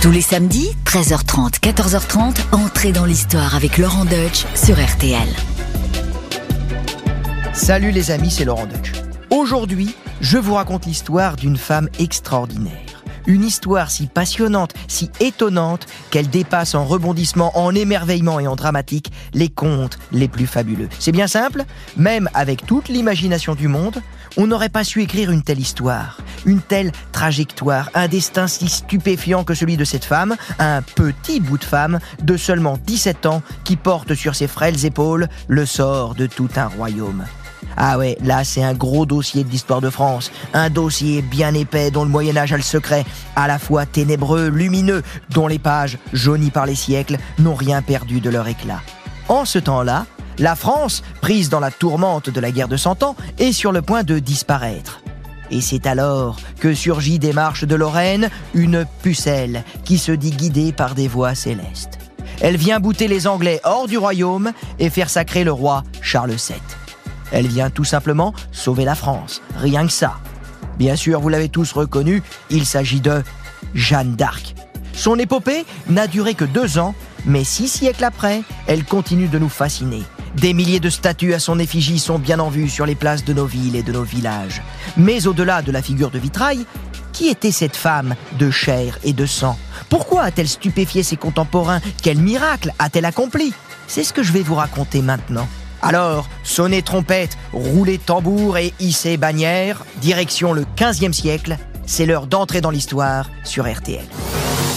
Tous les samedis, 13h30, 14h30, entrez dans l'histoire avec Laurent Deutsch sur RTL. Salut les amis, c'est Laurent Deutsch. Aujourd'hui, je vous raconte l'histoire d'une femme extraordinaire. Une histoire si passionnante, si étonnante, qu'elle dépasse en rebondissement, en émerveillement et en dramatique les contes les plus fabuleux. C'est bien simple, même avec toute l'imagination du monde, on n'aurait pas su écrire une telle histoire, une telle trajectoire, un destin si stupéfiant que celui de cette femme, un petit bout de femme de seulement 17 ans qui porte sur ses frêles épaules le sort de tout un royaume. Ah ouais, là c'est un gros dossier de l'histoire de France, un dossier bien épais dont le Moyen Âge a le secret, à la fois ténébreux, lumineux, dont les pages, jaunies par les siècles, n'ont rien perdu de leur éclat. En ce temps-là, la France, prise dans la tourmente de la guerre de Cent Ans, est sur le point de disparaître. Et c'est alors que surgit des marches de Lorraine une pucelle qui se dit guidée par des voix célestes. Elle vient bouter les Anglais hors du royaume et faire sacrer le roi Charles VII. Elle vient tout simplement sauver la France, rien que ça. Bien sûr, vous l'avez tous reconnu, il s'agit de Jeanne d'Arc. Son épopée n'a duré que deux ans, mais six siècles après, elle continue de nous fasciner. Des milliers de statues à son effigie sont bien en vue sur les places de nos villes et de nos villages. Mais au-delà de la figure de vitrail, qui était cette femme de chair et de sang? Pourquoi a-t-elle stupéfié ses contemporains? Quel miracle a-t-elle accompli? C'est ce que je vais vous raconter maintenant. Alors, sonnez trompette, roulez tambour et hissez bannière, direction le 15e siècle, c'est l'heure d'entrer dans l'histoire sur RTL.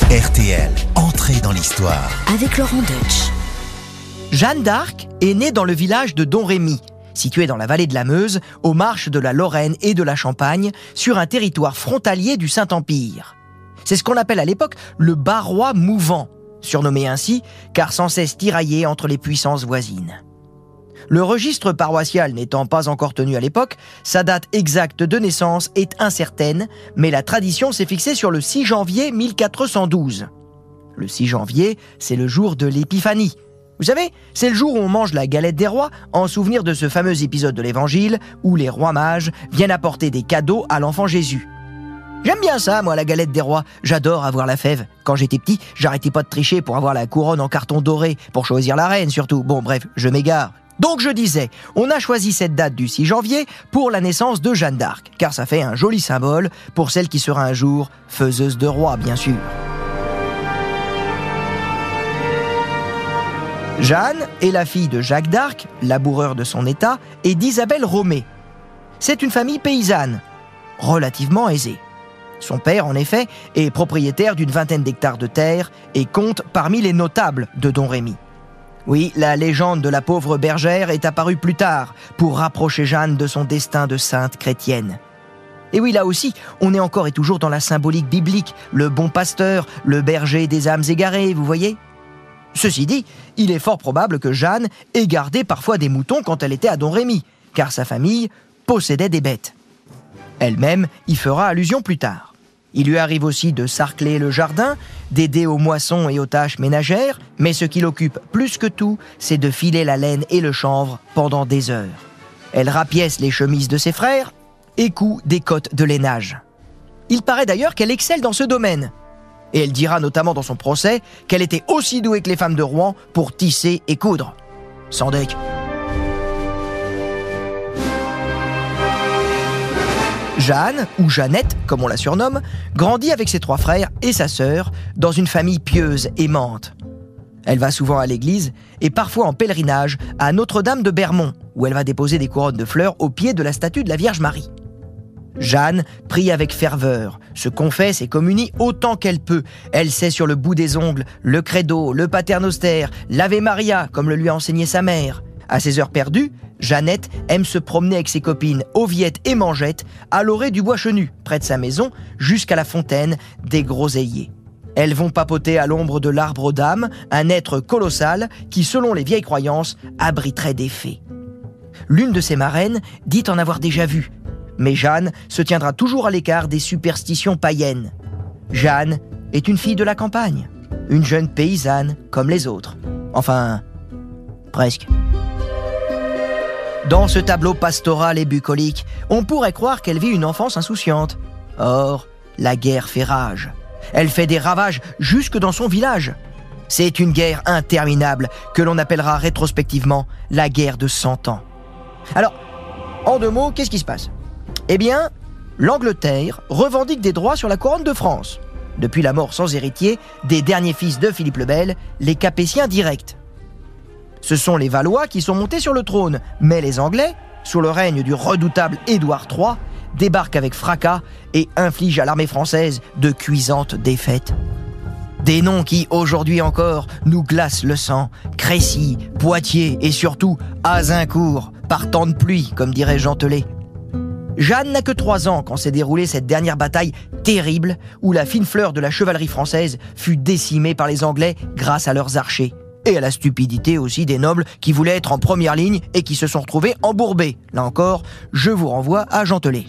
RTL, entrée dans l'histoire. Avec Laurent Deutsch. Jeanne d'Arc est née dans le village de Domrémy, situé dans la vallée de la Meuse, aux marches de la Lorraine et de la Champagne, sur un territoire frontalier du Saint-Empire. C'est ce qu'on appelle à l'époque le Barrois mouvant, surnommé ainsi car sans cesse tiraillé entre les puissances voisines. Le registre paroissial n'étant pas encore tenu à l'époque, sa date exacte de naissance est incertaine, mais la tradition s'est fixée sur le 6 janvier 1412. Le 6 janvier, c'est le jour de l'Épiphanie, vous savez, c'est le jour où on mange la galette des rois en souvenir de ce fameux épisode de l'Évangile où les rois mages viennent apporter des cadeaux à l'enfant Jésus. J'aime bien ça, moi, la galette des rois. J'adore avoir la fève. Quand j'étais petit, j'arrêtais pas de tricher pour avoir la couronne en carton doré, pour choisir la reine surtout. Bon, bref, je m'égare. Donc je disais, on a choisi cette date du 6 janvier pour la naissance de Jeanne d'Arc, car ça fait un joli symbole pour celle qui sera un jour faiseuse de rois, bien sûr. Jeanne est la fille de Jacques d'Arc, laboureur de son état, et d'Isabelle Romée. C'est une famille paysanne, relativement aisée. Son père, en effet, est propriétaire d'une vingtaine d'hectares de terre et compte parmi les notables de Don Rémy. Oui, la légende de la pauvre bergère est apparue plus tard pour rapprocher Jeanne de son destin de sainte chrétienne. Et oui, là aussi, on est encore et toujours dans la symbolique biblique, le bon pasteur, le berger des âmes égarées, vous voyez? Ceci dit, il est fort probable que Jeanne ait gardé parfois des moutons quand elle était à Don Rémy, car sa famille possédait des bêtes. Elle-même y fera allusion plus tard. Il lui arrive aussi de sarcler le jardin, d'aider aux moissons et aux tâches ménagères, mais ce qui l'occupe plus que tout, c'est de filer la laine et le chanvre pendant des heures. Elle rapièce les chemises de ses frères et coud des cottes de lainage. Il paraît d'ailleurs qu'elle excelle dans ce domaine, et elle dira notamment dans son procès qu'elle était aussi douée que les femmes de Rouen pour tisser et coudre. Sans deck. Jeanne, ou Jeannette, comme on la surnomme, grandit avec ses trois frères et sa sœur dans une famille pieuse, aimante. Elle va souvent à l'église et parfois en pèlerinage à Notre-Dame de Bermont, où elle va déposer des couronnes de fleurs au pied de la statue de la Vierge Marie. Jeanne prie avec ferveur, se confesse et communie autant qu'elle peut. Elle sait sur le bout des ongles le credo, le paternoster, l'Ave Maria, comme le lui a enseigné sa mère. À ses heures perdues, Jeannette aime se promener avec ses copines Oviette et Mangette à l'orée du bois chenu, près de sa maison, jusqu'à la fontaine des Groseilliers. Elles vont papoter à l'ombre de l'arbre d'âme, un être colossal qui, selon les vieilles croyances, abriterait des fées. L'une de ses marraines dit en avoir déjà vu, mais Jeanne se tiendra toujours à l'écart des superstitions païennes. Jeanne est une fille de la campagne, une jeune paysanne comme les autres. Enfin, presque. Dans ce tableau pastoral et bucolique, on pourrait croire qu'elle vit une enfance insouciante. Or, la guerre fait rage. Elle fait des ravages jusque dans son village. C'est une guerre interminable que l'on appellera rétrospectivement la guerre de 100 ans. Alors, en deux mots, qu'est-ce qui se passe? Eh bien, l'Angleterre revendique des droits sur la couronne de France. Depuis la mort sans héritier des derniers fils de Philippe le Bel, les Capétiens directs. Ce sont les Valois qui sont montés sur le trône, mais les Anglais, sous le règne du redoutable Édouard III, débarquent avec fracas et infligent à l'armée française de cuisantes défaites. Des noms qui, aujourd'hui encore, nous glacent le sang. Crécy, Poitiers et surtout Azincourt, par temps de pluie, comme dirait Jean Telet. Jeanne n'a que trois ans quand s'est déroulée cette dernière bataille terrible où la fine fleur de la chevalerie française fut décimée par les Anglais grâce à leurs archers. Et à la stupidité aussi des nobles qui voulaient être en première ligne et qui se sont retrouvés embourbés. Là encore, je vous renvoie à Gentelet.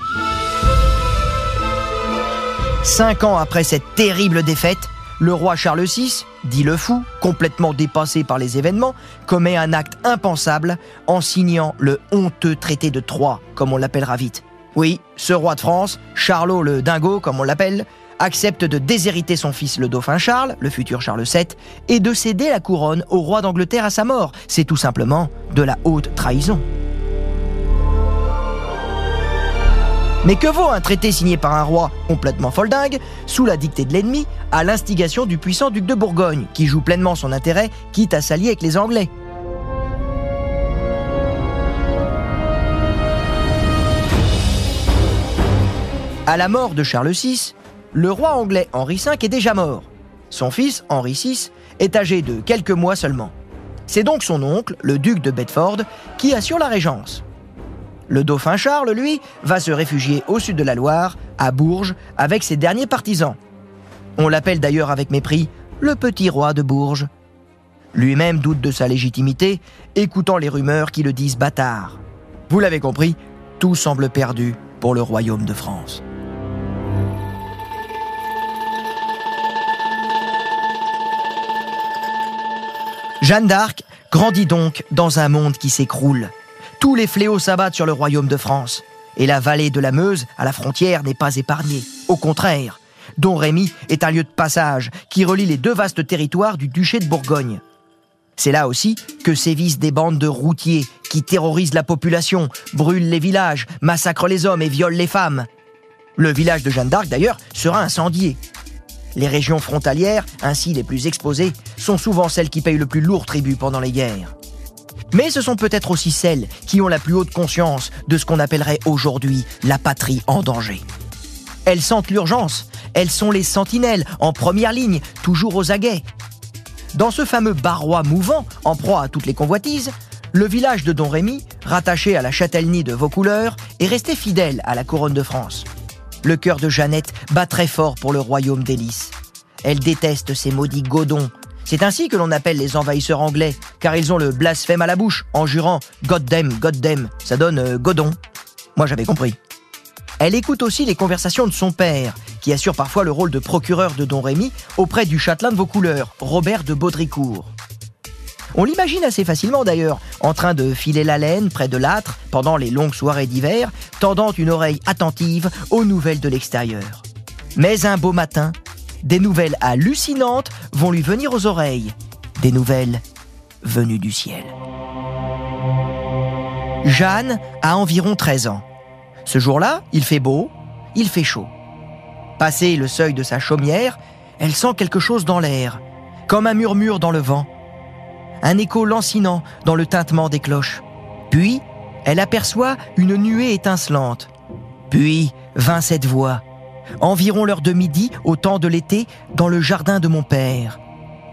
Cinq ans après cette terrible défaite, le roi Charles VI, dit le fou, complètement dépassé par les événements, commet un acte impensable en signant le honteux traité de Troyes, comme on l'appellera vite. Oui, ce roi de France, Charlot le dingo, comme on l'appelle, accepte de déshériter son fils le dauphin Charles, le futur Charles VII, et de céder la couronne au roi d'Angleterre à sa mort. C'est tout simplement de la haute trahison. Mais que vaut un traité signé par un roi complètement foldingue, sous la dictée de l'ennemi, à l'instigation du puissant duc de Bourgogne, qui joue pleinement son intérêt, quitte à s'allier avec les Anglais? À la mort de Charles VI, le roi anglais Henri V est déjà mort. Son fils, Henri VI, est âgé de quelques mois seulement. C'est donc son oncle, le duc de Bedford, qui assure la régence. Le dauphin Charles, lui, va se réfugier au sud de la Loire, à Bourges, avec ses derniers partisans. On l'appelle d'ailleurs avec mépris le petit roi de Bourges. Lui-même doute de sa légitimité, écoutant les rumeurs qui le disent bâtard. Vous l'avez compris, tout semble perdu pour le royaume de France. Jeanne d'Arc grandit donc dans un monde qui s'écroule. Tous les fléaux s'abattent sur le royaume de France. Et la vallée de la Meuse, à la frontière, n'est pas épargnée. Au contraire, Don Rémy est un lieu de passage qui relie les deux vastes territoires du duché de Bourgogne. C'est là aussi que sévissent des bandes de routiers qui terrorisent la population, brûlent les villages, massacrent les hommes et violent les femmes. Le village de Jeanne d'Arc, d'ailleurs, sera incendié. Les régions frontalières, ainsi les plus exposées, sont souvent celles qui payent le plus lourd tribut pendant les guerres. Mais ce sont peut-être aussi celles qui ont la plus haute conscience de ce qu'on appellerait aujourd'hui la patrie en danger. Elles sentent l'urgence, elles sont les sentinelles, en première ligne, toujours aux aguets. Dans ce fameux barrois mouvant, en proie à toutes les convoitises, le village de Don Rémy, rattaché à la châtellenie de Vaucouleurs, est resté fidèle à la couronne de France. Le cœur de Jeannette bat très fort pour le royaume d'Hélice. Elle déteste ces maudits godons c'est ainsi que l'on appelle les envahisseurs anglais, car ils ont le blasphème à la bouche, en jurant God damn, God damn. Ça donne euh, Godon. Moi j'avais compris. Elle écoute aussi les conversations de son père, qui assure parfois le rôle de procureur de Don Rémy auprès du châtelain de Vaucouleurs, Robert de Baudricourt. On l'imagine assez facilement d'ailleurs, en train de filer la laine près de l'âtre pendant les longues soirées d'hiver, tendant une oreille attentive aux nouvelles de l'extérieur. Mais un beau matin, des nouvelles hallucinantes vont lui venir aux oreilles. Des nouvelles venues du ciel. Jeanne a environ 13 ans. Ce jour-là, il fait beau, il fait chaud. Passé le seuil de sa chaumière, elle sent quelque chose dans l'air, comme un murmure dans le vent, un écho lancinant dans le tintement des cloches. Puis, elle aperçoit une nuée étincelante. Puis vint cette voix environ l'heure de midi, au temps de l'été, dans le jardin de mon père,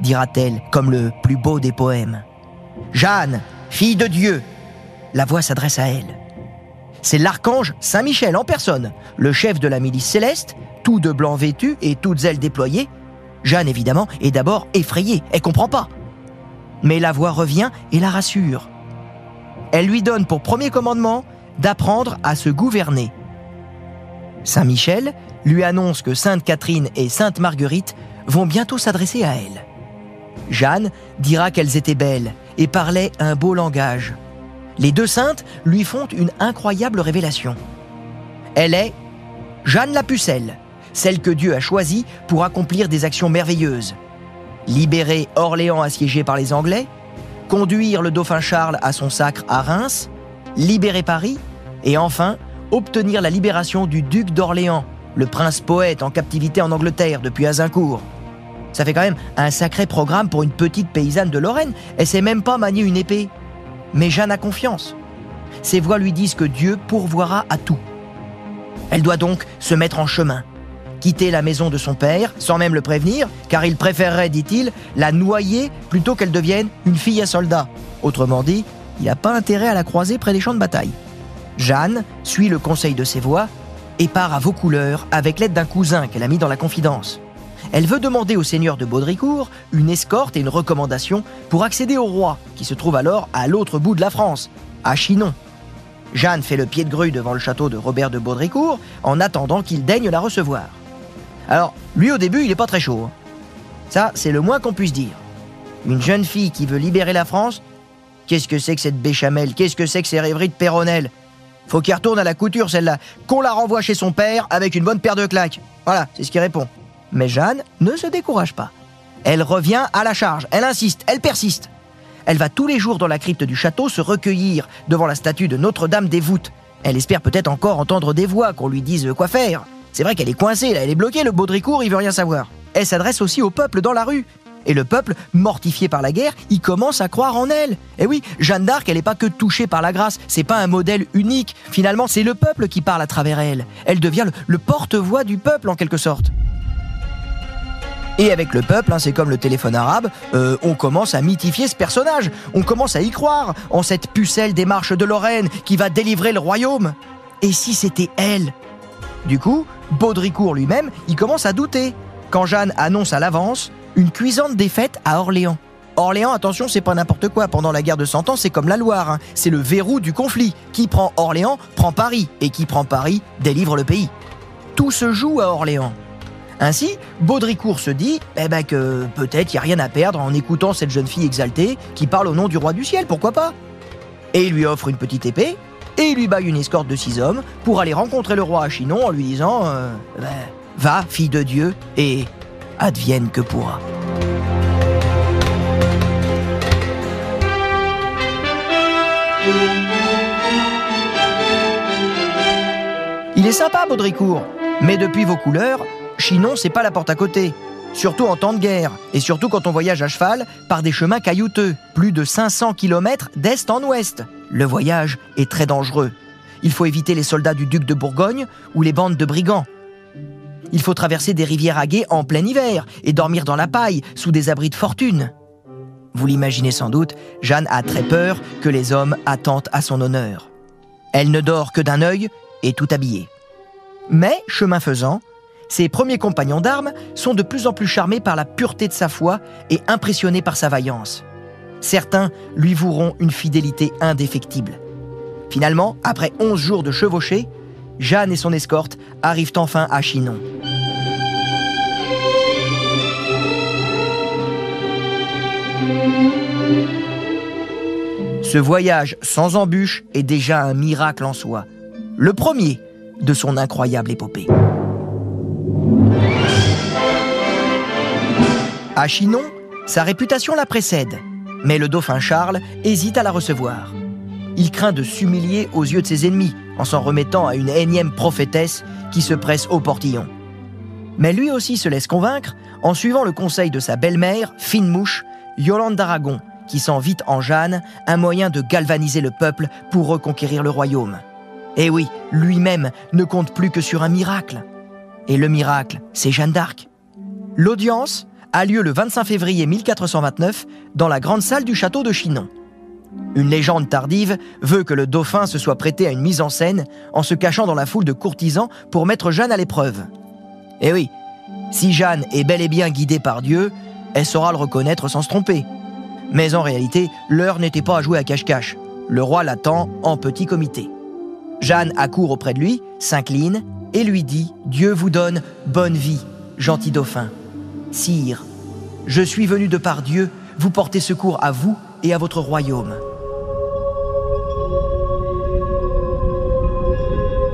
dira-t-elle, comme le plus beau des poèmes. Jeanne, fille de Dieu. La voix s'adresse à elle. C'est l'archange Saint-Michel en personne, le chef de la milice céleste, tout de blanc vêtu et toutes ailes déployées. Jeanne, évidemment, est d'abord effrayée, elle comprend pas. Mais la voix revient et la rassure. Elle lui donne pour premier commandement d'apprendre à se gouverner. Saint Michel lui annonce que Sainte Catherine et Sainte Marguerite vont bientôt s'adresser à elle. Jeanne dira qu'elles étaient belles et parlaient un beau langage. Les deux saintes lui font une incroyable révélation. Elle est Jeanne la Pucelle, celle que Dieu a choisie pour accomplir des actions merveilleuses. Libérer Orléans assiégé par les Anglais, conduire le dauphin Charles à son sacre à Reims, libérer Paris, et enfin obtenir la libération du duc d'Orléans, le prince poète en captivité en Angleterre depuis Azincourt. Ça fait quand même un sacré programme pour une petite paysanne de Lorraine. Elle sait même pas manier une épée. Mais Jeanne a confiance. Ses voix lui disent que Dieu pourvoira à tout. Elle doit donc se mettre en chemin, quitter la maison de son père, sans même le prévenir, car il préférerait, dit-il, la noyer plutôt qu'elle devienne une fille à soldat. Autrement dit, il n'a pas intérêt à la croiser près des champs de bataille. Jeanne suit le conseil de ses voix et part à Vaucouleurs avec l'aide d'un cousin qu'elle a mis dans la confidence. Elle veut demander au seigneur de Baudricourt une escorte et une recommandation pour accéder au roi, qui se trouve alors à l'autre bout de la France, à Chinon. Jeanne fait le pied de grue devant le château de Robert de Baudricourt en attendant qu'il daigne la recevoir. Alors, lui au début, il n'est pas très chaud. Hein. Ça, c'est le moins qu'on puisse dire. Une jeune fille qui veut libérer la France, qu'est-ce que c'est que cette béchamel? Qu'est-ce que c'est que ces rêveries de Péronnel Faut qu'il retourne à la couture, celle-là. Qu'on la renvoie chez son père avec une bonne paire de claques. Voilà, c'est ce qu'il répond. Mais Jeanne ne se décourage pas. Elle revient à la charge, elle insiste, elle persiste. Elle va tous les jours dans la crypte du château se recueillir devant la statue de Notre-Dame des Voûtes. Elle espère peut-être encore entendre des voix, qu'on lui dise quoi faire. C'est vrai qu'elle est coincée, elle est bloquée, le Baudricourt, il veut rien savoir. Elle s'adresse aussi au peuple dans la rue. Et le peuple, mortifié par la guerre, il commence à croire en elle. Et oui, Jeanne d'Arc, elle n'est pas que touchée par la grâce, c'est pas un modèle unique. Finalement, c'est le peuple qui parle à travers elle. Elle devient le porte-voix du peuple en quelque sorte. Et avec le peuple, hein, c'est comme le téléphone arabe, euh, on commence à mythifier ce personnage. On commence à y croire en cette pucelle des marches de Lorraine qui va délivrer le royaume. Et si c'était elle Du coup, Baudricourt lui-même, il commence à douter quand Jeanne annonce à l'avance une cuisante défaite à Orléans. Orléans, attention, c'est pas n'importe quoi. Pendant la guerre de Cent Ans, c'est comme la Loire. Hein. C'est le verrou du conflit. Qui prend Orléans prend Paris. Et qui prend Paris délivre le pays. Tout se joue à Orléans. Ainsi, Baudricourt se dit eh ben que peut-être il n'y a rien à perdre en écoutant cette jeune fille exaltée qui parle au nom du roi du ciel, pourquoi pas? Et il lui offre une petite épée et il lui baille une escorte de six hommes pour aller rencontrer le roi à Chinon en lui disant euh, ben, Va, fille de Dieu, et advienne que pourra. Il est sympa, Baudricourt, mais depuis vos couleurs, Chinon, c'est pas la porte à côté. Surtout en temps de guerre, et surtout quand on voyage à cheval par des chemins caillouteux, plus de 500 km d'est en ouest. Le voyage est très dangereux. Il faut éviter les soldats du duc de Bourgogne ou les bandes de brigands. Il faut traverser des rivières à guet en plein hiver et dormir dans la paille sous des abris de fortune. Vous l'imaginez sans doute, Jeanne a très peur que les hommes attentent à son honneur. Elle ne dort que d'un œil et tout habillée. Mais, chemin faisant, ses premiers compagnons d'armes sont de plus en plus charmés par la pureté de sa foi et impressionnés par sa vaillance. Certains lui voueront une fidélité indéfectible. Finalement, après 11 jours de chevauchée, Jeanne et son escorte arrivent enfin à Chinon. Ce voyage sans embûche est déjà un miracle en soi, le premier de son incroyable épopée. À Chinon, sa réputation la précède, mais le dauphin Charles hésite à la recevoir. Il craint de s'humilier aux yeux de ses ennemis en s'en remettant à une énième prophétesse qui se presse au portillon. Mais lui aussi se laisse convaincre en suivant le conseil de sa belle-mère, fine mouche, Yolande d'Aragon, qui sent vite en Jeanne un moyen de galvaniser le peuple pour reconquérir le royaume. Et oui, lui-même ne compte plus que sur un miracle. Et le miracle, c'est Jeanne d'Arc. L'audience a lieu le 25 février 1429 dans la grande salle du château de Chinon. Une légende tardive veut que le dauphin se soit prêté à une mise en scène en se cachant dans la foule de courtisans pour mettre Jeanne à l'épreuve. Eh oui, si Jeanne est bel et bien guidée par Dieu, elle saura le reconnaître sans se tromper. Mais en réalité, l'heure n'était pas à jouer à cache-cache. Le roi l'attend en petit comité. Jeanne accourt auprès de lui, s'incline et lui dit Dieu vous donne bonne vie, gentil dauphin. Sire, je suis venu de par Dieu vous porter secours à vous et à votre royaume.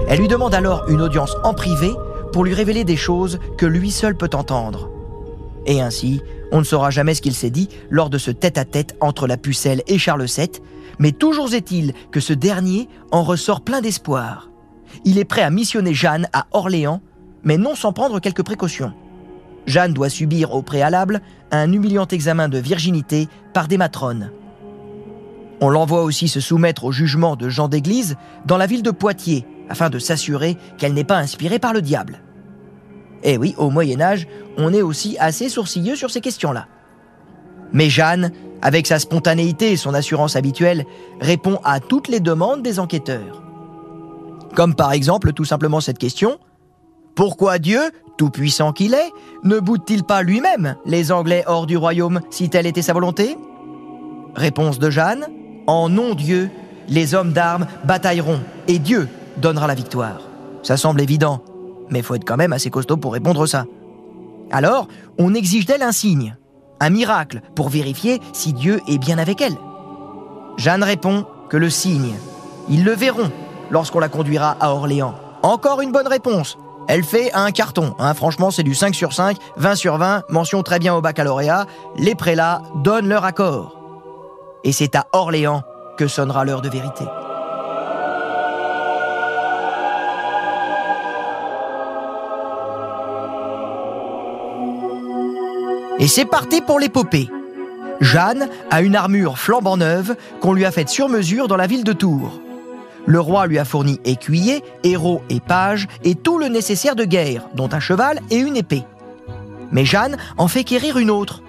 Elle lui demande alors une audience en privé pour lui révéler des choses que lui seul peut entendre. Et ainsi, on ne saura jamais ce qu'il s'est dit lors de ce tête-à-tête entre la pucelle et Charles VII, mais toujours est-il que ce dernier en ressort plein d'espoir. Il est prêt à missionner Jeanne à Orléans, mais non sans prendre quelques précautions. Jeanne doit subir au préalable un humiliant examen de virginité par des matrones. On l'envoie aussi se soumettre au jugement de Jean d'Église dans la ville de Poitiers, afin de s'assurer qu'elle n'est pas inspirée par le diable. Eh oui, au Moyen Âge, on est aussi assez sourcilleux sur ces questions-là. Mais Jeanne, avec sa spontanéité et son assurance habituelle, répond à toutes les demandes des enquêteurs. Comme par exemple tout simplement cette question Pourquoi Dieu, tout-puissant qu'il est, ne boude-t-il pas lui-même les Anglais hors du royaume si telle était sa volonté? Réponse de Jeanne En non-Dieu, les hommes d'armes batailleront et Dieu donnera la victoire. Ça semble évident, mais faut être quand même assez costaud pour répondre ça. Alors, on exige d'elle un signe, un miracle, pour vérifier si Dieu est bien avec elle. Jeanne répond que le signe, ils le verront lorsqu'on la conduira à Orléans. Encore une bonne réponse. Elle fait un carton. Hein. franchement, c'est du 5 sur 5, 20 sur 20, mention très bien au baccalauréat. Les prélats donnent leur accord. Et c'est à Orléans que sonnera l'heure de vérité. Et c'est parti pour l'épopée. Jeanne a une armure flambant neuve qu'on lui a faite sur mesure dans la ville de Tours. Le roi lui a fourni écuyer, héros et pages et tout le nécessaire de guerre, dont un cheval et une épée. Mais Jeanne en fait quérir une autre,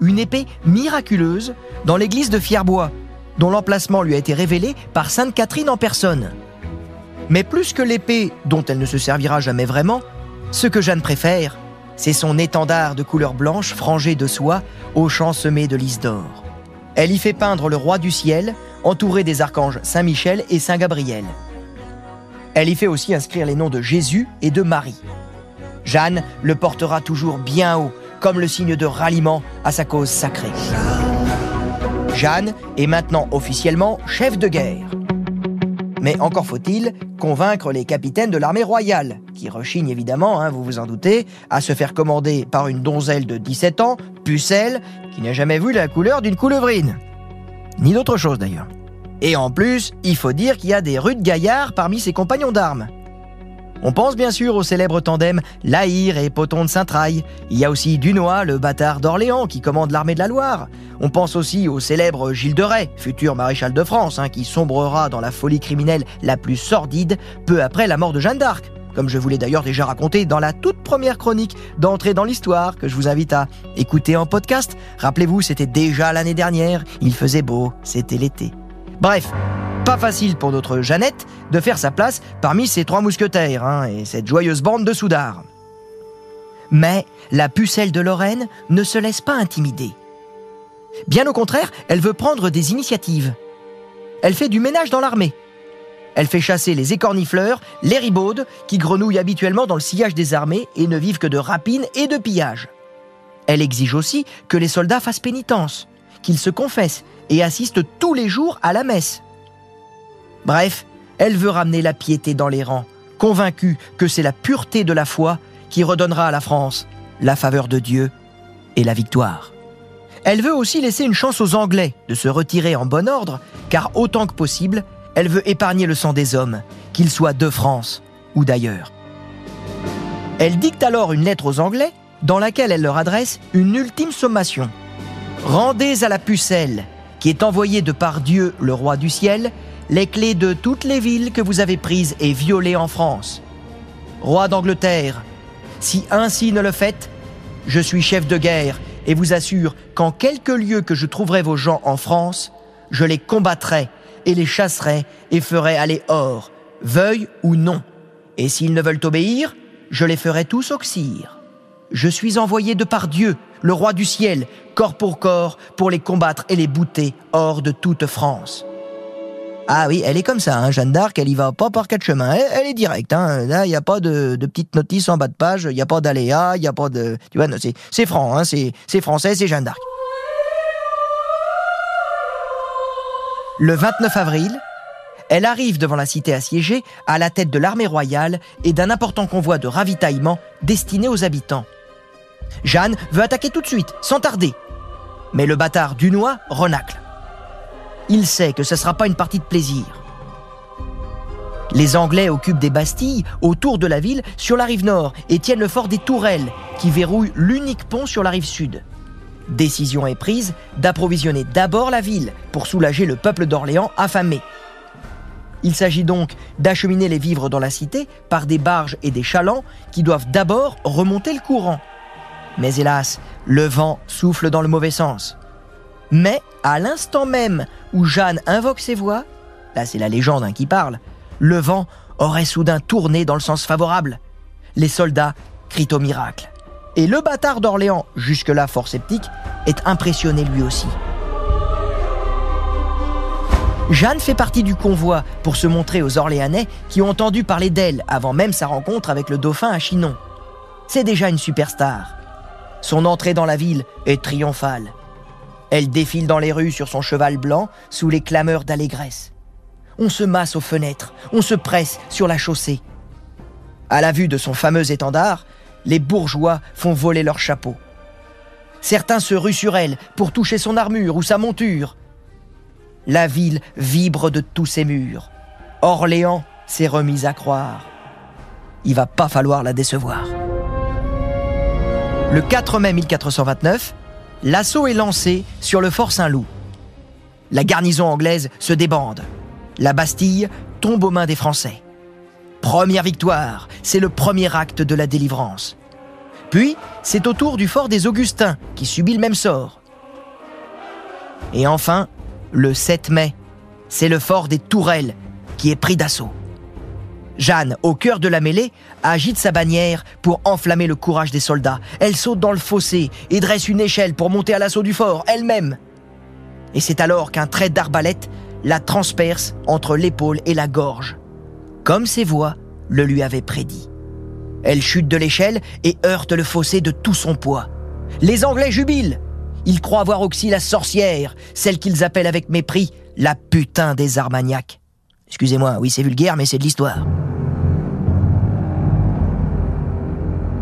une épée miraculeuse dans l'église de Fierbois, dont l'emplacement lui a été révélé par Sainte Catherine en personne. Mais plus que l'épée dont elle ne se servira jamais vraiment, ce que Jeanne préfère, c'est son étendard de couleur blanche frangé de soie aux champs semés de lys d'or. Elle y fait peindre le roi du ciel, entouré des archanges Saint Michel et Saint Gabriel. Elle y fait aussi inscrire les noms de Jésus et de Marie. Jeanne le portera toujours bien haut, comme le signe de ralliement à sa cause sacrée. Jeanne est maintenant officiellement chef de guerre. Mais encore faut-il convaincre les capitaines de l'armée royale, qui rechignent évidemment, hein, vous vous en doutez, à se faire commander par une donzelle de 17 ans, pucelle, qui n'a jamais vu la couleur d'une coulevrine. Ni d'autre chose d'ailleurs. Et en plus, il faut dire qu'il y a des rudes gaillards parmi ses compagnons d'armes. On pense bien sûr au célèbre tandem Laïr et Poton de Saint-Traille. Il y a aussi Dunois, le bâtard d'Orléans, qui commande l'armée de la Loire. On pense aussi au célèbre Gilles de Rais, futur maréchal de France, hein, qui sombrera dans la folie criminelle la plus sordide peu après la mort de Jeanne d'Arc. Comme je vous l'ai d'ailleurs déjà raconté dans la toute première chronique d'entrée dans l'histoire que je vous invite à écouter en podcast. Rappelez-vous, c'était déjà l'année dernière, il faisait beau, c'était l'été. Bref, pas facile pour notre Jeannette de faire sa place parmi ces trois mousquetaires hein, et cette joyeuse bande de soudards. Mais la pucelle de Lorraine ne se laisse pas intimider. Bien au contraire, elle veut prendre des initiatives. Elle fait du ménage dans l'armée. Elle fait chasser les écornifleurs, les ribaudes, qui grenouillent habituellement dans le sillage des armées et ne vivent que de rapines et de pillages. Elle exige aussi que les soldats fassent pénitence, qu'ils se confessent et assistent tous les jours à la messe. Bref, elle veut ramener la piété dans les rangs, convaincue que c'est la pureté de la foi qui redonnera à la France la faveur de Dieu et la victoire. Elle veut aussi laisser une chance aux Anglais de se retirer en bon ordre, car autant que possible, elle veut épargner le sang des hommes, qu'ils soient de France ou d'ailleurs. Elle dicte alors une lettre aux Anglais dans laquelle elle leur adresse une ultime sommation. Rendez à la pucelle, qui est envoyée de par Dieu, le roi du ciel, les clés de toutes les villes que vous avez prises et violées en France. Roi d'Angleterre, si ainsi ne le faites, je suis chef de guerre et vous assure qu'en quelque lieu que je trouverai vos gens en France, je les combattrai et les chasserai et ferai aller hors, veuille ou non. Et s'ils ne veulent obéir, je les ferai tous oxyre. Je suis envoyé de par Dieu, le roi du ciel, corps pour corps, pour les combattre et les bouter hors de toute France. Ah oui, elle est comme ça, hein, Jeanne d'Arc, elle y va pas par quatre chemins, elle, est directe. Hein. Là, il n'y a pas de, de petites notices en bas de page, il n'y a pas d'aléas, il n'y a pas de... Tu vois, c'est franc, hein, c'est français, c'est Jeanne d'Arc. Le 29 avril, Elle arrive devant la cité assiégée à la tête de l'armée royale et d'un important convoi de ravitaillement destiné aux habitants. Jeanne veut attaquer tout de suite, sans tarder. Mais le bâtard Dunois renacle. Il sait que ce ne sera pas une partie de plaisir. Les Anglais occupent des bastilles autour de la ville sur la rive nord et tiennent le fort des Tourelles, qui verrouille l'unique pont sur la rive sud. Décision est prise d'approvisionner d'abord la ville pour soulager le peuple d'Orléans affamé. Il s'agit donc d'acheminer les vivres dans la cité par des barges et des chalands qui doivent d'abord remonter le courant. Mais hélas, le vent souffle dans le mauvais sens. Mais à l'instant même où Jeanne invoque ses voix, là c'est la légende hein, qui parle, le vent aurait soudain tourné dans le sens favorable. Les soldats crient au miracle. Et le bâtard d'Orléans, jusque-là fort sceptique, est impressionné lui aussi. Jeanne fait partie du convoi pour se montrer aux Orléanais qui ont entendu parler d'elle avant même sa rencontre avec le dauphin à Chinon. C'est déjà une superstar. Son entrée dans la ville est triomphale. Elle défile dans les rues sur son cheval blanc sous les clameurs d'allégresse. On se masse aux fenêtres, on se presse sur la chaussée. À la vue de son fameux étendard, les bourgeois font voler leurs chapeaux. Certains se ruent sur elle pour toucher son armure ou sa monture. La ville vibre de tous ses murs. Orléans s'est remise à croire. Il va pas falloir la décevoir. Le 4 mai 1429, l'assaut est lancé sur le fort Saint-Loup. La garnison anglaise se débande. La Bastille tombe aux mains des Français. Première victoire, c'est le premier acte de la délivrance. Puis, c'est au tour du fort des Augustins qui subit le même sort. Et enfin, le 7 mai, c'est le fort des Tourelles qui est pris d'assaut. Jeanne, au cœur de la mêlée, agite sa bannière pour enflammer le courage des soldats. Elle saute dans le fossé et dresse une échelle pour monter à l'assaut du fort, elle-même. Et c'est alors qu'un trait d'arbalète la transperce entre l'épaule et la gorge, comme ses voix le lui avaient prédit. Elle chute de l'échelle et heurte le fossé de tout son poids. Les Anglais jubilent. Ils croient voir aussi la sorcière, celle qu'ils appellent avec mépris la putain des Armagnacs. Excusez-moi, oui c'est vulgaire, mais c'est de l'histoire.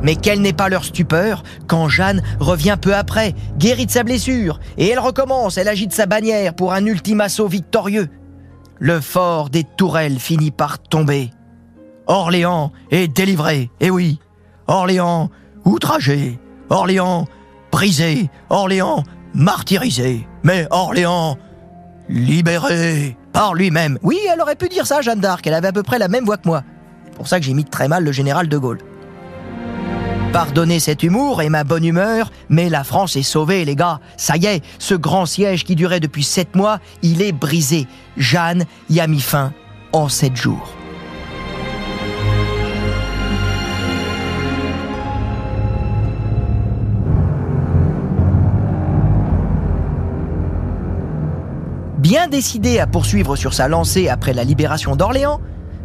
Mais quelle n'est pas leur stupeur quand Jeanne revient peu après, guérie de sa blessure, et elle recommence, elle agite sa bannière pour un ultime assaut victorieux. Le fort des tourelles finit par tomber. Orléans est délivré, et oui, Orléans outragé, Orléans brisé, Orléans martyrisé, mais Orléans libéré par lui-même. Oui, elle aurait pu dire ça, Jeanne d'Arc, elle avait à peu près la même voix que moi. C'est pour ça que j'imite très mal le général de Gaulle. Pardonnez cet humour et ma bonne humeur, mais la France est sauvée, les gars. Ça y est, ce grand siège qui durait depuis sept mois, il est brisé. Jeanne y a mis fin en sept jours. Bien décidée à poursuivre sur sa lancée après la libération d'Orléans,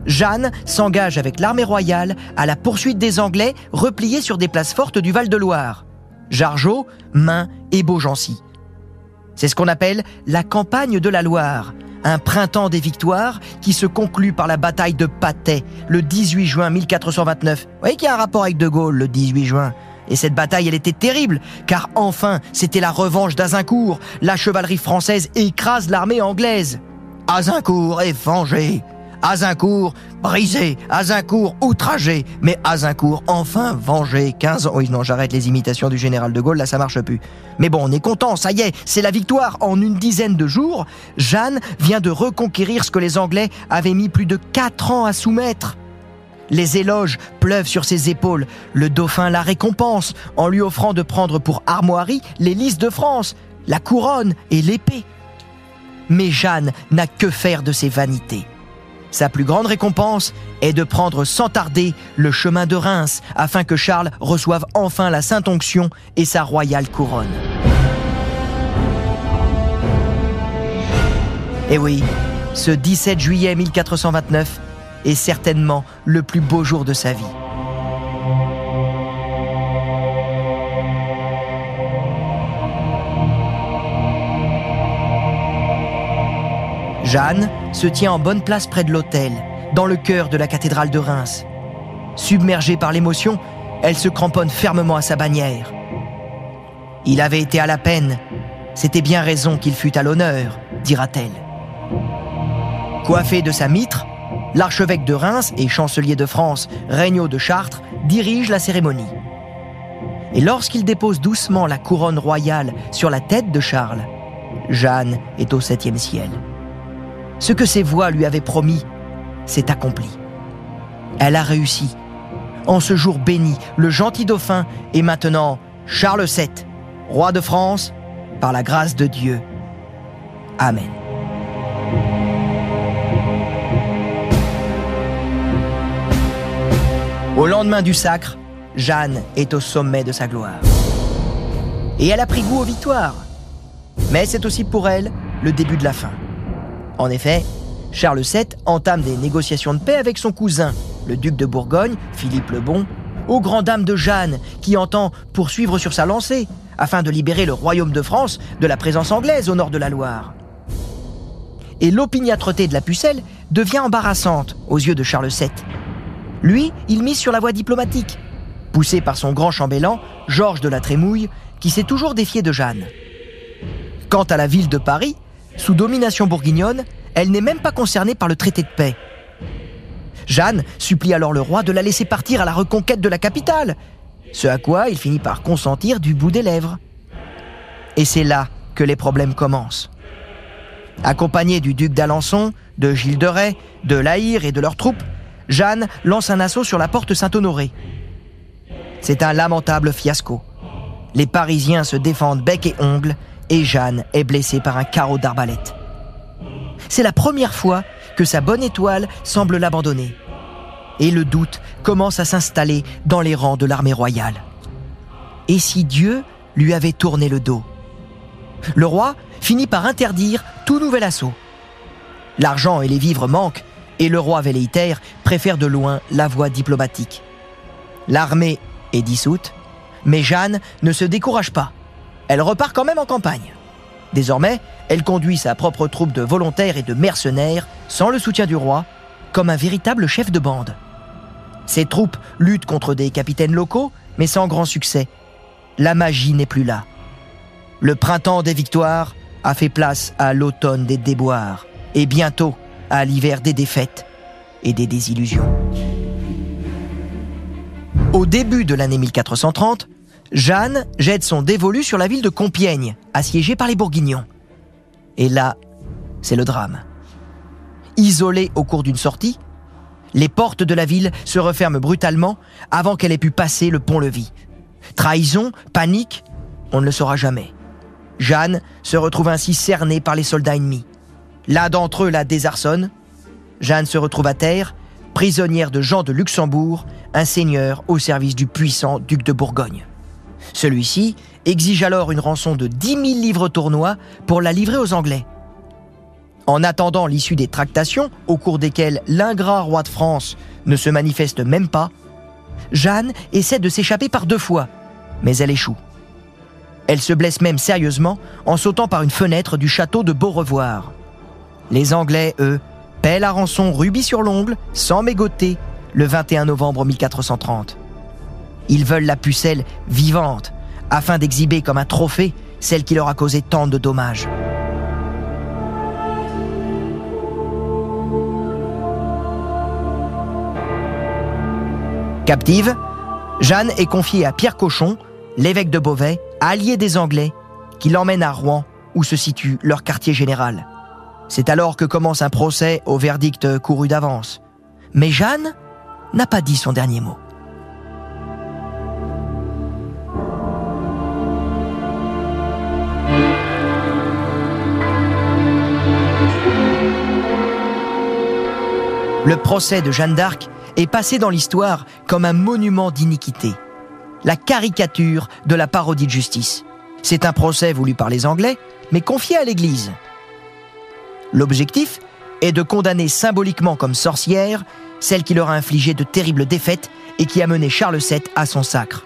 Jeanne s'engage avec l'armée royale à la poursuite des Anglais repliés sur des places fortes du Val-de-Loire. Jargeau, Main et Beaugency. C'est ce qu'on appelle la campagne de la Loire, un printemps des victoires qui se conclut par la bataille de Patay le 18 juin 1429. Vous voyez qu'il y a un rapport avec De Gaulle le 18 juin. Et cette bataille, elle était terrible, car enfin, c'était la revanche d'Azincourt. La chevalerie française écrase l'armée anglaise. Azincourt est vengé. Azincourt brisé, Azincourt outragé, mais Azincourt enfin vengé. 15 ans. Oui, non, j'arrête les imitations du général de Gaulle, là ça marche plus. Mais bon, on est content, ça y est, c'est la victoire. En une dizaine de jours, Jeanne vient de reconquérir ce que les Anglais avaient mis plus de 4 ans à soumettre. Les éloges pleuvent sur ses épaules. Le dauphin la récompense en lui offrant de prendre pour armoirie les lys de France, la couronne et l'épée. Mais Jeanne n'a que faire de ses vanités. Sa plus grande récompense est de prendre sans tarder le chemin de Reims afin que Charles reçoive enfin la Sainte Onction et sa royale couronne. Et oui, ce 17 juillet 1429 est certainement le plus beau jour de sa vie. Jeanne se tient en bonne place près de l'autel, dans le cœur de la cathédrale de Reims. Submergée par l'émotion, elle se cramponne fermement à sa bannière. Il avait été à la peine, c'était bien raison qu'il fût à l'honneur, dira-t-elle. Coiffé de sa mitre, l'archevêque de Reims et chancelier de France, Regnault de Chartres, dirige la cérémonie. Et lorsqu'il dépose doucement la couronne royale sur la tête de Charles, Jeanne est au septième ciel. Ce que ses voix lui avaient promis s'est accompli. Elle a réussi. En ce jour béni, le gentil dauphin est maintenant Charles VII, roi de France, par la grâce de Dieu. Amen. Au lendemain du sacre, Jeanne est au sommet de sa gloire. Et elle a pris goût aux victoires. Mais c'est aussi pour elle le début de la fin. En effet, Charles VII entame des négociations de paix avec son cousin, le duc de Bourgogne, Philippe le Bon, aux grand dames de Jeanne, qui entend poursuivre sur sa lancée, afin de libérer le royaume de France de la présence anglaise au nord de la Loire. Et l'opiniâtreté de la pucelle devient embarrassante aux yeux de Charles VII. Lui, il mise sur la voie diplomatique, poussé par son grand chambellan, Georges de la Trémouille, qui s'est toujours défié de Jeanne. Quant à la ville de Paris, sous domination bourguignonne, elle n'est même pas concernée par le traité de paix. Jeanne supplie alors le roi de la laisser partir à la reconquête de la capitale, ce à quoi il finit par consentir du bout des lèvres. Et c'est là que les problèmes commencent. Accompagnée du duc d'Alençon, de Gilles de Rais, de Laïr et de leurs troupes, Jeanne lance un assaut sur la porte Saint-Honoré. C'est un lamentable fiasco. Les Parisiens se défendent bec et ongles et Jeanne est blessée par un carreau d'arbalète. C'est la première fois que sa bonne étoile semble l'abandonner. Et le doute commence à s'installer dans les rangs de l'armée royale. Et si Dieu lui avait tourné le dos? Le roi finit par interdire tout nouvel assaut. L'argent et les vivres manquent, et le roi velléitaire préfère de loin la voie diplomatique. L'armée est dissoute, mais Jeanne ne se décourage pas. Elle repart quand même en campagne. Désormais, elle conduit sa propre troupe de volontaires et de mercenaires, sans le soutien du roi, comme un véritable chef de bande. Ses troupes luttent contre des capitaines locaux, mais sans grand succès. La magie n'est plus là. Le printemps des victoires a fait place à l'automne des déboires, et bientôt à l'hiver des défaites et des désillusions. Au début de l'année 1430, Jeanne jette son dévolu sur la ville de Compiègne, assiégée par les Bourguignons. Et là, c'est le drame. Isolée au cours d'une sortie, les portes de la ville se referment brutalement avant qu'elle ait pu passer le pont-levis. Trahison, panique, on ne le saura jamais. Jeanne se retrouve ainsi cernée par les soldats ennemis. L'un d'entre eux la désarçonne. Jeanne se retrouve à terre, prisonnière de Jean de Luxembourg, un seigneur au service du puissant duc de Bourgogne. Celui-ci exige alors une rançon de 10 000 livres tournois pour la livrer aux Anglais. En attendant l'issue des tractations, au cours desquelles l'ingrat roi de France ne se manifeste même pas, Jeanne essaie de s'échapper par deux fois, mais elle échoue. Elle se blesse même sérieusement en sautant par une fenêtre du château de Beaurevoir. Les Anglais, eux, paient la rançon rubis sur l'ongle, sans mégoter, le 21 novembre 1430. Ils veulent la pucelle vivante, afin d'exhiber comme un trophée celle qui leur a causé tant de dommages. Captive, Jeanne est confiée à Pierre Cochon, l'évêque de Beauvais, allié des Anglais, qui l'emmène à Rouen, où se situe leur quartier général. C'est alors que commence un procès au verdict couru d'avance. Mais Jeanne n'a pas dit son dernier mot. Le procès de Jeanne d'Arc est passé dans l'histoire comme un monument d'iniquité, la caricature de la parodie de justice. C'est un procès voulu par les Anglais, mais confié à l'Église. L'objectif est de condamner symboliquement comme sorcière celle qui leur a infligé de terribles défaites et qui a mené Charles VII à son sacre.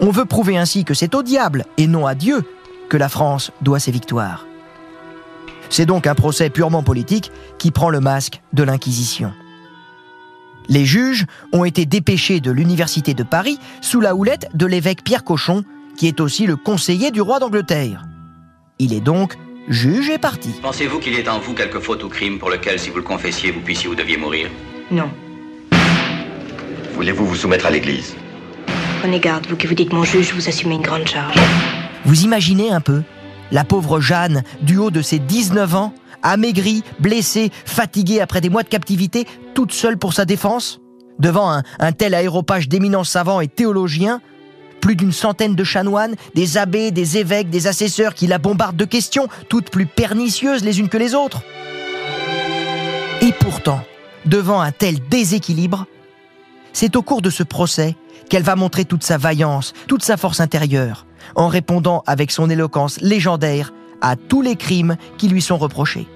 On veut prouver ainsi que c'est au diable et non à Dieu que la France doit ses victoires. C'est donc un procès purement politique qui prend le masque de l'Inquisition. Les juges ont été dépêchés de l'Université de Paris sous la houlette de l'évêque Pierre Cochon, qui est aussi le conseiller du roi d'Angleterre. Il est donc juge et parti. Pensez-vous qu'il y ait en vous quelque faute ou crime pour lequel, si vous le confessiez, vous puissiez ou deviez mourir? Non. Voulez-vous vous soumettre à l'Église? Prenez garde, vous qui vous dites mon juge, vous assumez une grande charge. Vous imaginez un peu La pauvre Jeanne, du haut de ses 19 ans, amaigrie, blessée, fatiguée après des mois de captivité, toute seule pour sa défense? Devant un, tel aéropage d'éminents savants et théologiens, plus d'une centaine de chanoines, des abbés, des évêques, des assesseurs qui la bombardent de questions, toutes plus pernicieuses les unes que les autres. Et pourtant, devant un tel déséquilibre, c'est au cours de ce procès qu'elle va montrer toute sa vaillance, toute sa force intérieure, en répondant avec son éloquence légendaire à tous les crimes qui lui sont reprochés.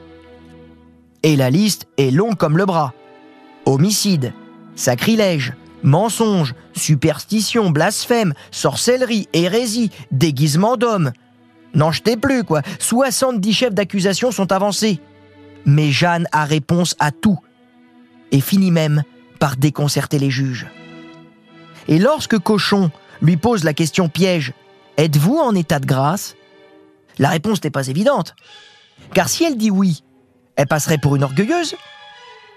Et la liste est longue comme le bras. Homicide, sacrilège, mensonge, superstition, blasphème, sorcellerie, hérésie, déguisement d'homme. N'en jetez plus, quoi. 70 chefs d'accusation sont avancés. Mais Jeanne a réponse à tout. Et finit même par déconcerter les juges. Et lorsque Cochon lui pose la question piège Êtes-vous en état de grâce? La réponse n'est pas évidente. Car si elle dit oui, elle passerait pour une orgueilleuse.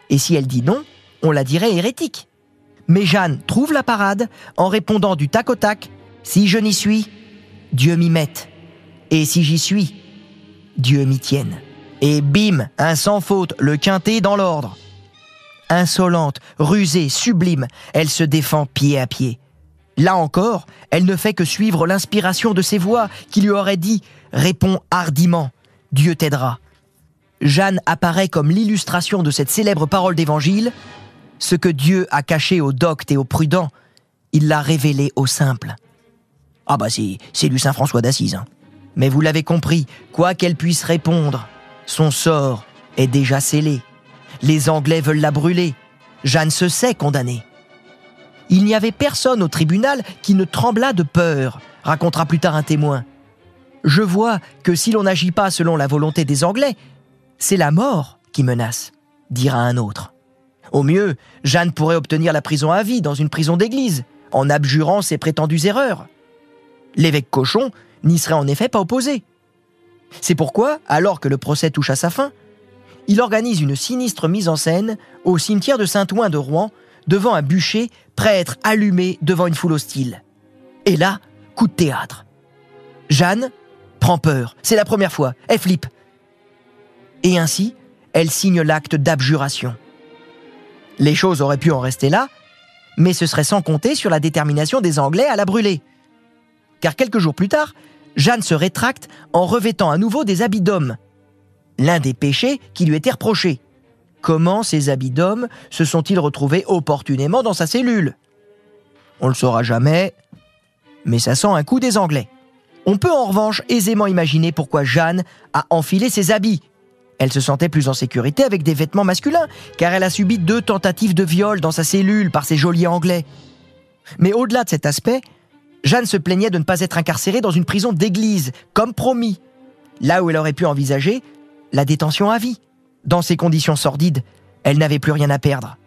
Et si elle dit non, on la dirait hérétique. Mais Jeanne trouve la parade en répondant du tac au tac Si je n'y suis, Dieu m'y mette. Et si j'y suis, Dieu m'y tienne. Et bim, un sans faute, le quintet dans l'ordre. Insolente, rusée, sublime, elle se défend pied à pied. Là encore, elle ne fait que suivre l'inspiration de ses voix qui lui auraient dit Réponds hardiment, Dieu t'aidera. Jeanne apparaît comme l'illustration de cette célèbre parole d'évangile Ce que Dieu a caché aux doctes et aux prudents, il l'a révélé aux simples. Ah bah c'est, c'est du Saint François d'Assise. hein. Mais vous l'avez compris, quoi qu'elle puisse répondre, son sort est déjà scellé. Les Anglais veulent la brûler. Jeanne se sait condamnée. Il n'y avait personne au tribunal qui ne tremblât de peur, racontera plus tard un témoin. Je vois que si l'on n'agit pas selon la volonté des Anglais, c'est la mort qui menace, dira un autre. Au mieux, Jeanne pourrait obtenir la prison à vie dans une prison d'église, en abjurant ses prétendues erreurs. L'évêque Cochon n'y serait en effet pas opposé. C'est pourquoi, alors que le procès touche à sa fin, il organise une sinistre mise en scène au cimetière de Saint-Ouen de Rouen, devant un bûcher prêt à être allumé devant une foule hostile. Et là, coup de théâtre. Jeanne prend peur, c'est la première fois, elle flippe. Et ainsi, elle signe l'acte d'abjuration. Les choses auraient pu en rester là, mais ce serait sans compter sur la détermination des Anglais à la brûler. Car quelques jours plus tard, Jeanne se rétracte en revêtant à nouveau des habits d'homme. L'un des péchés qui lui était reproché. Comment ces habits d'homme se sont-ils retrouvés opportunément dans sa cellule? On le saura jamais, mais ça sent un coup des Anglais. On peut en revanche aisément imaginer pourquoi Jeanne a enfilé ses habits. Elle se sentait plus en sécurité avec des vêtements masculins, car elle a subi deux tentatives de viol dans sa cellule par ces geôliers anglais. Mais au-delà de cet aspect, Jeanne se plaignait de ne pas être incarcérée dans une prison d'église, comme promis, là où elle aurait pu envisager la détention à vie. Dans ces conditions sordides, elle n'avait plus rien à perdre.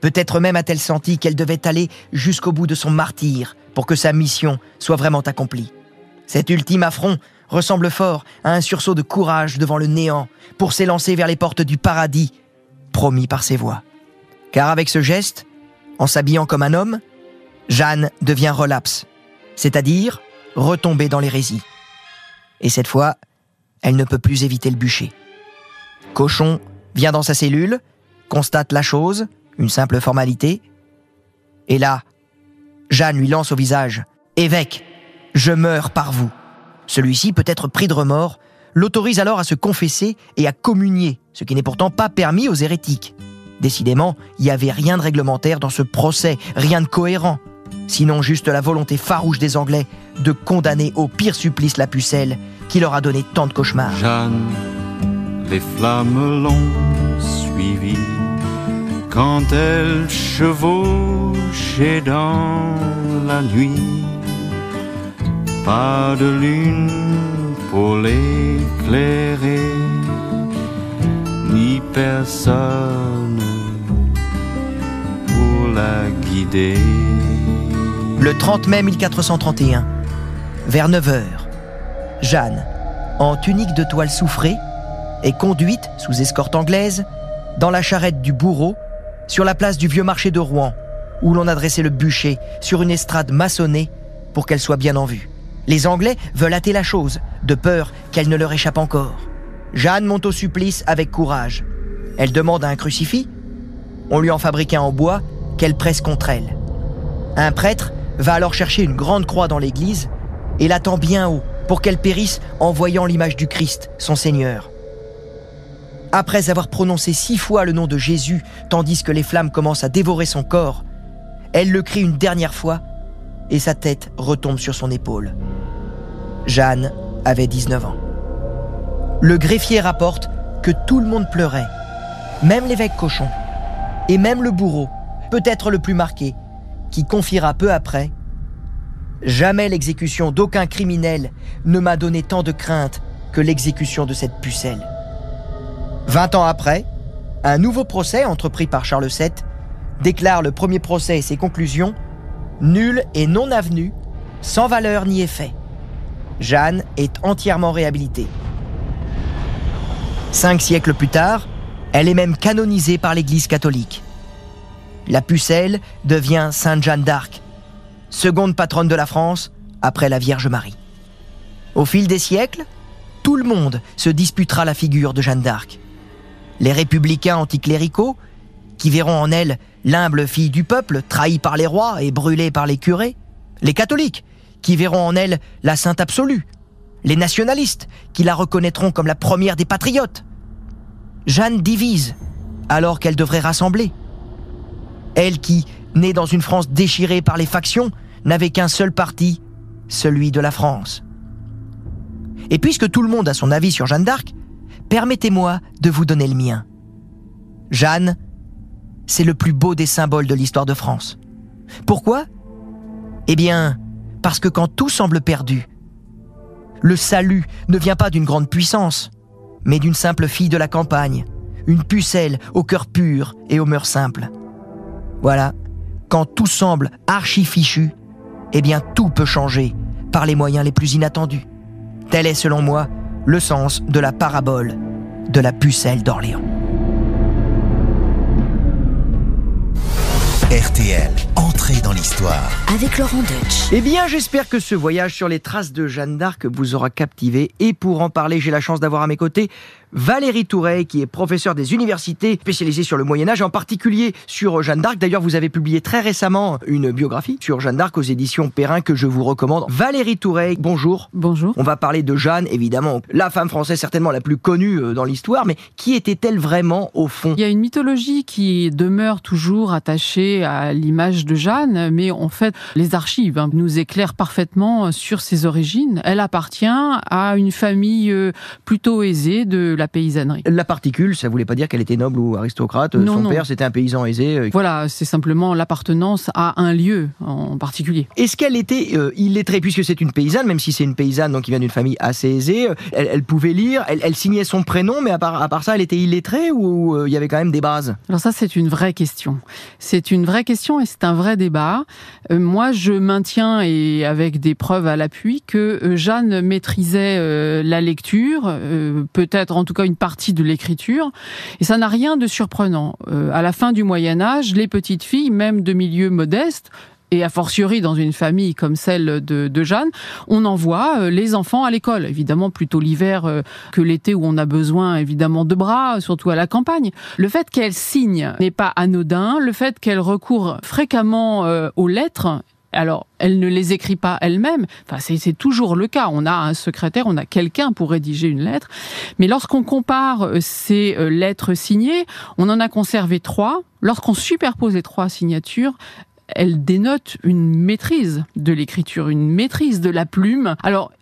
Peut-être même a-t-elle senti qu'elle devait aller jusqu'au bout de son martyr pour que sa mission soit vraiment accomplie. Cet ultime affront ressemble fort à un sursaut de courage devant le néant pour s'élancer vers les portes du paradis, promis par ses voix. Car avec ce geste, en s'habillant comme un homme, Jeanne devient relapse, c'est-à-dire retomber dans l'hérésie. Et cette fois, elle ne peut plus éviter le bûcher. Cochon vient dans sa cellule, constate la chose, une simple formalité, et là, Jeanne lui lance au visage Évêque, je meurs par vous. Celui-ci, peut-être pris de remords, l'autorise alors à se confesser et à communier, ce qui n'est pourtant pas permis aux hérétiques. Décidément, il n'y avait rien de réglementaire dans ce procès, rien de cohérent. Sinon juste la volonté farouche des Anglais de condamner au pire supplice la pucelle qui leur a donné tant de cauchemars. Les flammes l'ont suivi quand elle chevauchait dans la nuit. Pas de lune pour l'éclairer, personne pour la guider. Le 30 mai 1431, vers 9 h, Jeanne, en tunique de toile soufrée, est conduite, sous escorte anglaise, dans la charrette du bourreau, sur la place du vieux marché de Rouen, où l'on a dressé le bûcher sur une estrade maçonnée pour qu'elle soit bien en vue. Les Anglais veulent hâter la chose, de peur qu'elle ne leur échappe encore. Jeanne monte au supplice avec courage. Elle demande un crucifix. On lui en fabrique un en bois qu'elle presse contre elle. Un prêtre va alors chercher une grande croix dans l'église et l'attend bien haut pour qu'elle périsse en voyant l'image du Christ, son Seigneur. Après avoir prononcé six fois le nom de Jésus, tandis que les flammes commencent à dévorer son corps, elle le crie une dernière fois et sa tête retombe sur son épaule. Jeanne avait 19 ans. Le greffier rapporte que tout le monde pleurait, même l'évêque cochon, et même le bourreau, peut-être le plus marqué, qui confiera peu après Jamais l'exécution d'aucun criminel ne m'a donné tant de crainte que l'exécution de cette pucelle. Vingt ans après, un nouveau procès entrepris par Charles VII déclare le premier procès et ses conclusions nul et non avenu, sans valeur ni effet. Jeanne est entièrement réhabilitée. Cinq siècles plus tard, elle est même canonisée par l'Église catholique. La pucelle devient Sainte Jeanne d'Arc, seconde patronne de la France après la Vierge Marie. Au fil des siècles, tout le monde se disputera la figure de Jeanne d'Arc les républicains anticléricaux, qui verront en elle l'humble fille du peuple, trahie par les rois et brûlée par les curés, les catholiques, qui verront en elle la sainte absolue, les nationalistes, qui la reconnaîtront comme la première des patriotes. Jeanne divise, alors qu'elle devrait rassembler. Elle qui, née dans une France déchirée par les factions, n'avait qu'un seul parti, celui de la France. Et puisque tout le monde a son avis sur Jeanne d'Arc, permettez-moi de vous donner le mien. Jeanne, c'est le plus beau des symboles de l'histoire de France. Pourquoi? Eh bien, parce que quand tout semble perdu, le salut ne vient pas d'une grande puissance, mais d'une simple fille de la campagne, une pucelle au cœur pur et aux mœurs simples. Voilà, quand tout semble archi fichu, eh bien tout peut changer par les moyens les plus inattendus. Tel est, selon moi, le sens de la parabole de la pucelle d'Orléans. RTL, entrée dans l'histoire. Avec Laurent Deutsch. Eh bien, j'espère que ce voyage sur les traces de Jeanne d'Arc vous aura captivé. Et pour en parler, j'ai la chance d'avoir à mes côtés Valérie Touret, qui est professeure des universités spécialisée sur le Moyen-Âge, en particulier sur Jeanne d'Arc. D'ailleurs, vous avez publié très récemment une biographie sur Jeanne d'Arc aux éditions Perrin que je vous recommande. Valérie Touret, bonjour. Bonjour. On va parler de Jeanne, évidemment, la femme française certainement la plus connue euh, dans l'histoire, mais qui était-elle vraiment au fond? Il y a une mythologie qui demeure toujours attachée à l'image de Jeanne, mais en fait, les archives hein, nous éclairent parfaitement sur ses origines. Elle appartient à une famille euh, plutôt aisée de la paysannerie. La particule, ça voulait pas dire qu'elle était noble ou aristocrate. Non, Son non. père, c'était un paysan aisé. euh, Voilà, c'est simplement l'appartenance à un lieu en particulier. Est-ce qu'elle était euh, illettrée, puisque c'est une paysanne, même si c'est une paysanne donc qui vient d'une famille assez aisée, euh, elle, elle pouvait lire, elle, elle signait son prénom, mais à part, à part ça, elle était illettrée ou euh, il y avait quand même des bases? Alors ça, c'est une vraie question. C'est une vraie question et c'est un vrai débat. Euh, moi, je maintiens, et avec des preuves à l'appui, que euh, Jeanne maîtrisait euh, la lecture, euh, peut-être en tout cas une partie de l'écriture, et ça n'a rien de surprenant. Euh, à la fin du Moyen Âge, les petites filles, même de milieux modestes, et a fortiori dans une famille comme celle de, de Jeanne, on envoie euh, les enfants à l'école. Évidemment, plutôt l'hiver euh, que l'été où on a besoin évidemment de bras, surtout à la campagne. Le fait qu'elle signe n'est pas anodin. Le fait qu'elle recourt fréquemment aux lettres. Alors, elle ne les écrit pas elle-même. Enfin, c'est toujours le cas. On a un secrétaire, on a quelqu'un pour rédiger une lettre. Mais lorsqu'on compare euh, ces euh, lettres signées, on en a conservé trois. Lorsqu'on superpose les trois signatures, elle dénote une maîtrise de l'écriture, une maîtrise de la plume. Alors,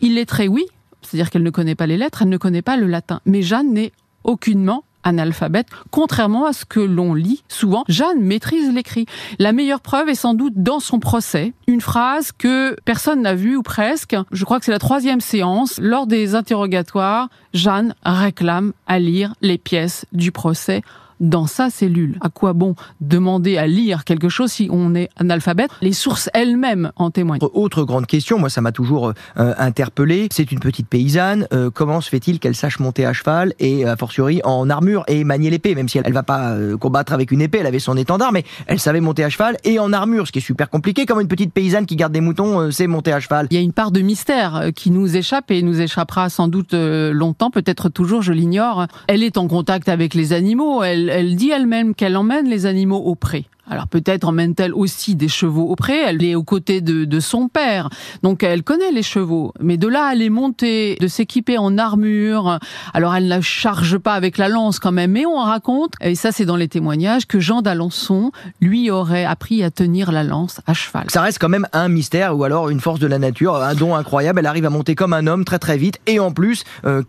illettrée, oui, c'est-à-dire qu'elle ne connaît pas les lettres, elle ne connaît pas le latin. Mais Jeanne n'est aucunement analphabète, contrairement à ce que l'on lit souvent. Jeanne maîtrise l'écrit. La meilleure preuve est sans doute dans son procès, une phrase que personne n'a vue ou presque. Je crois que c'est la troisième séance. Lors des interrogatoires, Jeanne réclame à lire les pièces du procès dans sa cellule. À quoi bon demander à lire quelque chose si on est analphabète? Les sources elles-mêmes en témoignent. Autre grande question, moi ça m'a toujours euh, interpellé, c'est une petite paysanne, euh, comment se fait-il qu'elle sache monter à cheval et a fortiori en armure et manier l'épée, même si elle, elle va pas euh, combattre avec une épée, elle avait son étendard, mais elle savait monter à cheval et en armure, ce qui est super compliqué, comme une petite paysanne qui garde des moutons sait monter à cheval. Il y a une part de mystère qui nous échappe et nous échappera sans doute longtemps, peut-être toujours, je l'ignore. Elle est en contact avec les animaux, elle, elle dit elle-même qu'elle emmène les animaux au pré. Alors peut-être emmène-t-elle aussi des chevaux au pré, elle est aux côtés de, son père, donc elle connaît les chevaux. Mais de là à les monter, de s'équiper en armure, alors elle ne charge pas avec la lance quand même, mais on raconte, et ça c'est dans les témoignages, que Jean d'Alençon lui aurait appris à tenir la lance à cheval. Ça reste quand même un mystère, ou alors une force de la nature, un don incroyable, elle arrive à monter comme un homme très très vite, et en plus euh,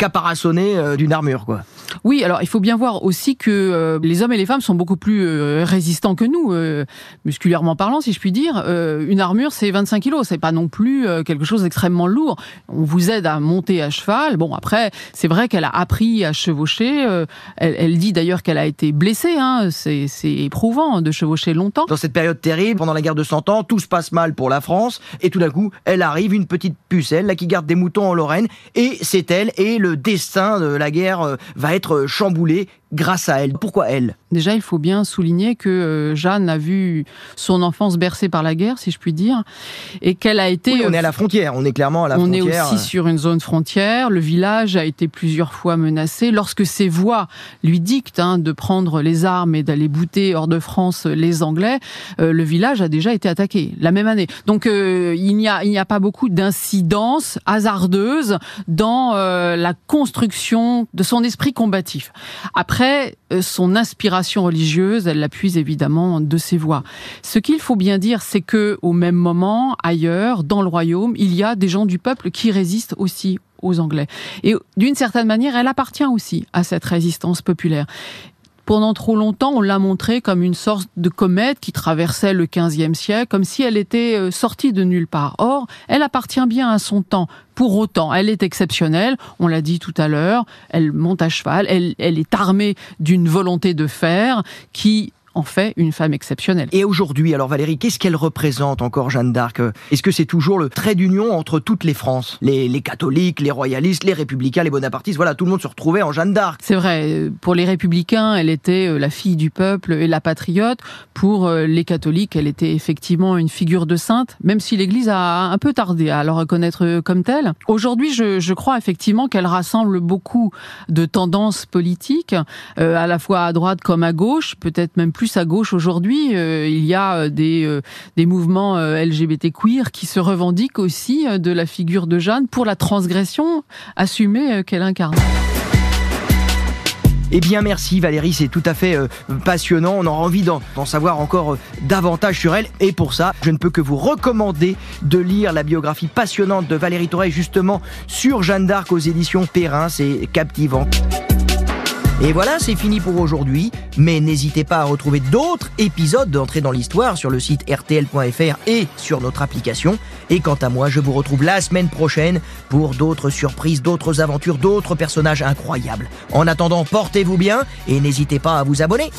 euh, d'une armure quoi. Oui, alors il faut bien voir aussi que euh, les hommes et les femmes sont beaucoup plus euh, résistants que nous, euh, musculairement parlant, si je puis dire. une armure, c'est 25 kilos, c'est pas non plus quelque chose d'extrêmement lourd. On vous aide à monter à cheval. Bon, après, c'est vrai qu'elle a appris à chevaucher. Elle, dit d'ailleurs qu'elle a été blessée. Hein. C'est éprouvant de chevaucher longtemps. Dans cette période terrible, pendant la guerre de Cent Ans, tout se passe mal pour la France, et tout d'un coup, elle arrive, une petite pucelle, là qui garde des moutons en Lorraine, et c'est elle, et le destin de la guerre va être chamboulé grâce à elle. Pourquoi elle? Déjà, il faut bien souligner que euh, Jeanne a vu son enfance bercée par la guerre, si je puis dire, et qu'elle a été... on est à la frontière, on est clairement à la frontière. On est aussi sur une zone frontière, le village a été plusieurs fois menacé. Lorsque ses voix lui dictent hein, de prendre les armes et d'aller bouter hors de France les Anglais, euh, le village a déjà été attaqué la même année. Donc euh, il n'y a, il n'y a pas beaucoup d'incidences hasardeuses dans la construction de son esprit combatif. Après, après, euh, son inspiration religieuse, elle l'appuie évidemment de ses voix. Ce qu'il faut bien dire, c'est que au même moment, ailleurs, dans le royaume, il y a des gens du peuple qui résistent aussi aux Anglais. Et d'une certaine manière, elle appartient aussi à cette résistance populaire pendant trop longtemps, on l'a montrée comme une sorte de comète qui traversait le XVe siècle, comme si elle était euh, sortie de nulle part. Or, elle appartient bien à son temps. Pour autant, elle est exceptionnelle, on l'a dit tout à l'heure, elle monte à cheval, elle, elle est armée d'une volonté de faire qui en fait une femme exceptionnelle. Et aujourd'hui, alors Valérie, qu'est-ce qu'elle représente encore Jeanne d'Arc? Est-ce que c'est toujours le trait d'union entre toutes les Frances? Les, les, catholiques, les royalistes, les républicains, les bonapartistes, voilà, tout le monde se retrouvait en Jeanne d'Arc. C'est vrai, pour les républicains, elle était euh, la fille du peuple et la patriote. Pour euh, les catholiques, elle était effectivement une figure de sainte, même si l'Église a un peu tardé à la reconnaître euh, comme telle. Aujourd'hui, je, je, crois effectivement qu'elle rassemble beaucoup de tendances politiques, à la fois à droite comme à gauche, peut-être même plus plus à gauche aujourd'hui, euh, il y a euh, des, euh, des mouvements LGBT queer qui se revendiquent aussi de la figure de Jeanne pour la transgression assumée qu'elle incarne. Eh bien merci Valérie, c'est tout à fait passionnant, on aura envie d'en savoir encore davantage sur elle et pour ça je ne peux que vous recommander de lire la biographie passionnante de Valérie Touré justement sur Jeanne d'Arc aux éditions Perrin, c'est captivant. Et voilà, c'est fini pour aujourd'hui. Mais n'hésitez pas à retrouver d'autres épisodes d'entrée dans l'histoire sur le site rtl.fr et sur notre application. Et quant à moi, je vous retrouve la semaine prochaine pour d'autres surprises, d'autres aventures, d'autres personnages incroyables. En attendant, portez-vous bien et n'hésitez pas à vous abonner.